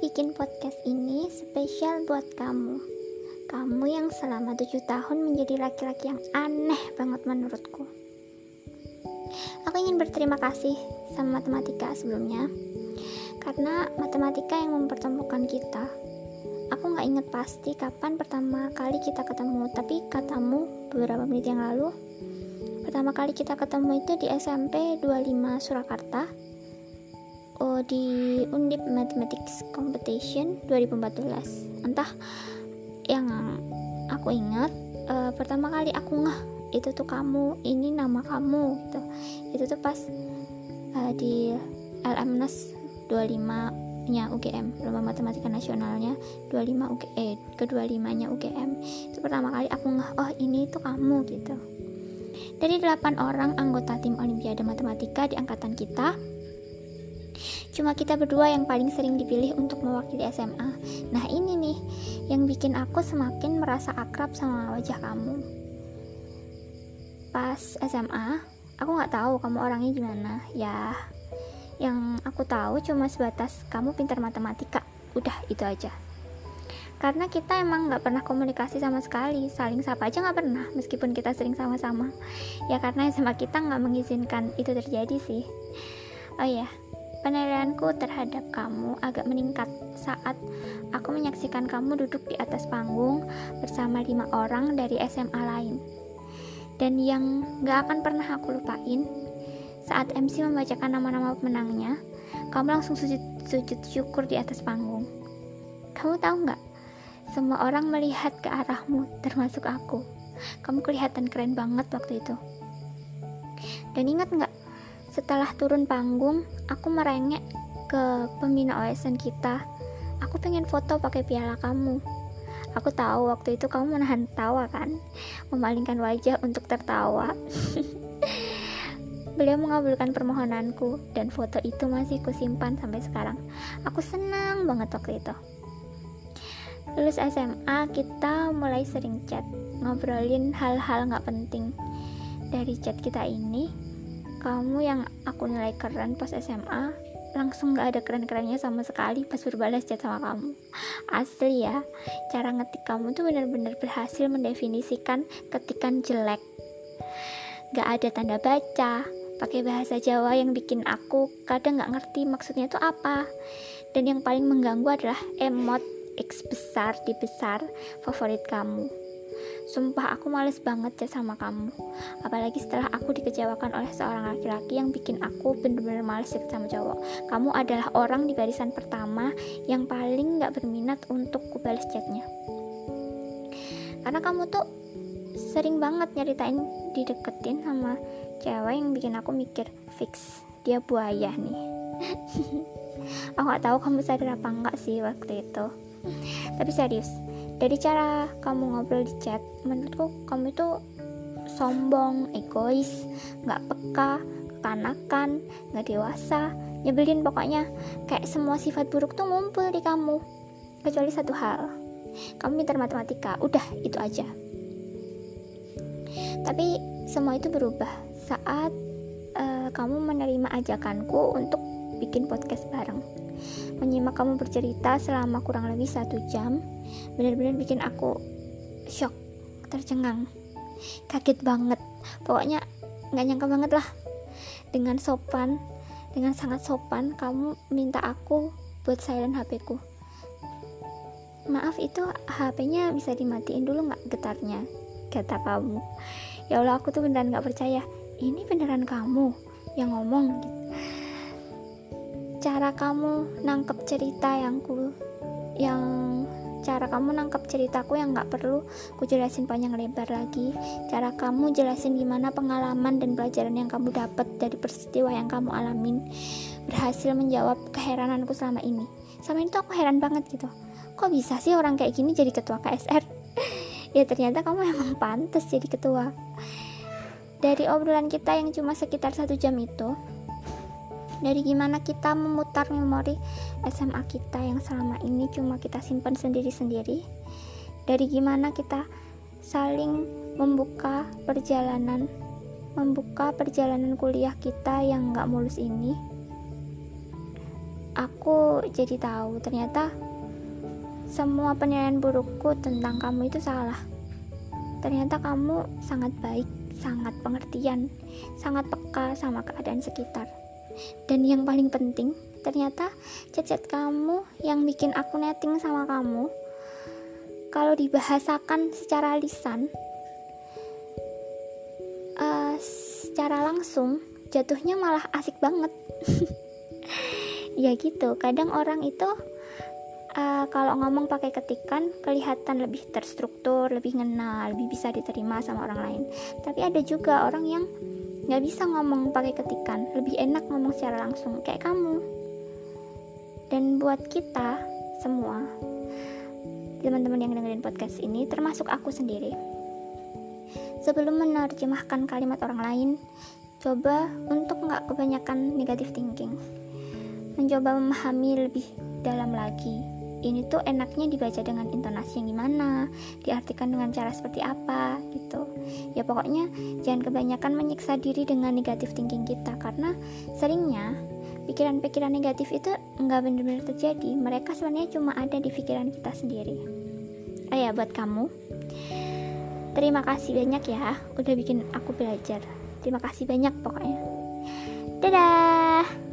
bikin podcast ini spesial buat kamu. Kamu yang selama tujuh tahun menjadi laki-laki yang aneh banget menurutku. Aku ingin berterima kasih sama matematika sebelumnya, karena matematika yang mempertemukan kita. Aku nggak inget pasti kapan pertama kali kita ketemu, tapi katamu beberapa menit yang lalu, pertama kali kita ketemu itu di SMP 25 Surakarta oh, di Undip Mathematics Competition 2014 entah yang aku ingat uh, pertama kali aku ngeh itu tuh kamu ini nama kamu gitu. Itu tuh pas uh, di LMNAS 25 nya UGM lomba matematika nasionalnya 25 UG eh ke-25 nya UGM itu pertama kali aku ngeh oh ini tuh kamu gitu. Dari 8 orang anggota tim olimpiade matematika di angkatan kita Cuma kita berdua yang paling sering dipilih untuk mewakili SMA. Nah ini nih yang bikin aku semakin merasa akrab sama wajah kamu. Pas SMA, aku nggak tahu kamu orangnya gimana. Ya, yang aku tahu cuma sebatas kamu pintar matematika. Udah itu aja. Karena kita emang nggak pernah komunikasi sama sekali, saling sapa aja nggak pernah, meskipun kita sering sama-sama. Ya karena SMA kita nggak mengizinkan itu terjadi sih. Oh iya, Penilaianku terhadap kamu agak meningkat saat aku menyaksikan kamu duduk di atas panggung bersama lima orang dari SMA lain. Dan yang gak akan pernah aku lupain, saat MC membacakan nama-nama pemenangnya, kamu langsung sujud, sujud syukur di atas panggung. Kamu tahu nggak? Semua orang melihat ke arahmu, termasuk aku. Kamu kelihatan keren banget waktu itu. Dan ingat nggak, setelah turun panggung, aku merengek ke pembina OSN kita. Aku pengen foto pakai piala kamu. Aku tahu waktu itu kamu menahan tawa kan, memalingkan wajah untuk tertawa. Beliau mengabulkan permohonanku dan foto itu masih kusimpan sampai sekarang. Aku senang banget waktu itu. Lulus SMA, kita mulai sering chat, ngobrolin hal-hal gak penting. Dari chat kita ini, kamu yang aku nilai keren pas SMA langsung gak ada keren-kerennya sama sekali pas berbalas chat sama kamu. Asli ya cara ngetik kamu tuh benar-benar berhasil mendefinisikan ketikan jelek. Gak ada tanda baca pakai bahasa Jawa yang bikin aku kadang gak ngerti maksudnya itu apa. Dan yang paling mengganggu adalah emot X besar di besar favorit kamu Sumpah aku males banget chat sama kamu. Apalagi setelah aku dikecewakan oleh seorang laki-laki yang bikin aku bener-bener males chat sama cowok. Kamu adalah orang di barisan pertama yang paling gak berminat untuk kubales chatnya. Karena kamu tuh sering banget nyeritain dideketin sama cewek yang bikin aku mikir fix dia buaya nih. Aku gak tahu kamu sadar apa enggak sih waktu itu. Tapi serius dari cara kamu ngobrol di chat menurutku kamu itu sombong egois nggak peka kekanakan nggak dewasa nyebelin pokoknya. Kayak semua sifat buruk tuh ngumpul di kamu kecuali satu hal. Kamu pintar matematika udah itu aja. Tapi semua itu berubah saat uh, kamu menerima ajakanku untuk bikin podcast bareng menyimak kamu bercerita selama kurang lebih satu jam. Benar-benar bikin aku shock tercengang. Kaget banget. Pokoknya nggak nyangka banget lah. Dengan sopan dengan sangat sopan kamu minta aku buat silent HP ku. Maaf itu HP-nya bisa dimatiin dulu nggak getarnya? Kata kamu ya Allah aku tuh beneran nggak percaya. Ini beneran kamu yang ngomong gitu cara kamu nangkep cerita yang ku yang cara kamu nangkep ceritaku yang gak perlu ku jelasin panjang lebar lagi. Cara kamu jelasin gimana pengalaman dan pelajaran yang kamu dapat dari peristiwa yang kamu alamin berhasil menjawab keherananku selama ini. Sama itu aku heran banget gitu. Kok bisa sih orang kayak gini jadi ketua KSR ya ternyata kamu emang pantas jadi ketua. Dari obrolan kita yang cuma sekitar satu jam itu dari gimana kita memutar memori SMA kita yang selama ini cuma kita simpan sendiri-sendiri dari gimana kita saling membuka perjalanan membuka perjalanan kuliah kita yang gak mulus ini aku jadi tahu ternyata semua penilaian burukku tentang kamu itu salah. Ternyata kamu sangat baik, sangat pengertian, sangat peka sama keadaan sekitar. Dan yang paling penting, ternyata chat-chat kamu yang bikin aku netting sama kamu kalau dibahasakan secara lisan uh, secara langsung jatuhnya malah asik banget. Ya gitu kadang orang itu uh, kalau ngomong pakai ketikan kelihatan lebih terstruktur lebih ngena lebih bisa diterima sama orang lain. Tapi ada juga orang yang nggak bisa ngomong pakai ketikan. Lebih enak ngomong secara langsung kayak kamu. Dan buat kita semua teman-teman yang dengerin podcast ini termasuk aku sendiri sebelum menerjemahkan kalimat orang lain coba untuk nggak kebanyakan negative thinking. Mencoba memahami lebih dalam lagi ini tuh enaknya dibaca dengan intonasi yang gimana diartikan dengan cara seperti apa gitu. Ya pokoknya jangan kebanyakan menyiksa diri dengan negative thinking kita karena seringnya pikiran-pikiran negatif itu nggak benar-benar terjadi. Mereka sebenarnya cuma ada di pikiran kita sendiri. Oh ya buat kamu. Terima kasih banyak ya udah bikin aku belajar. Terima kasih banyak pokoknya. Dadah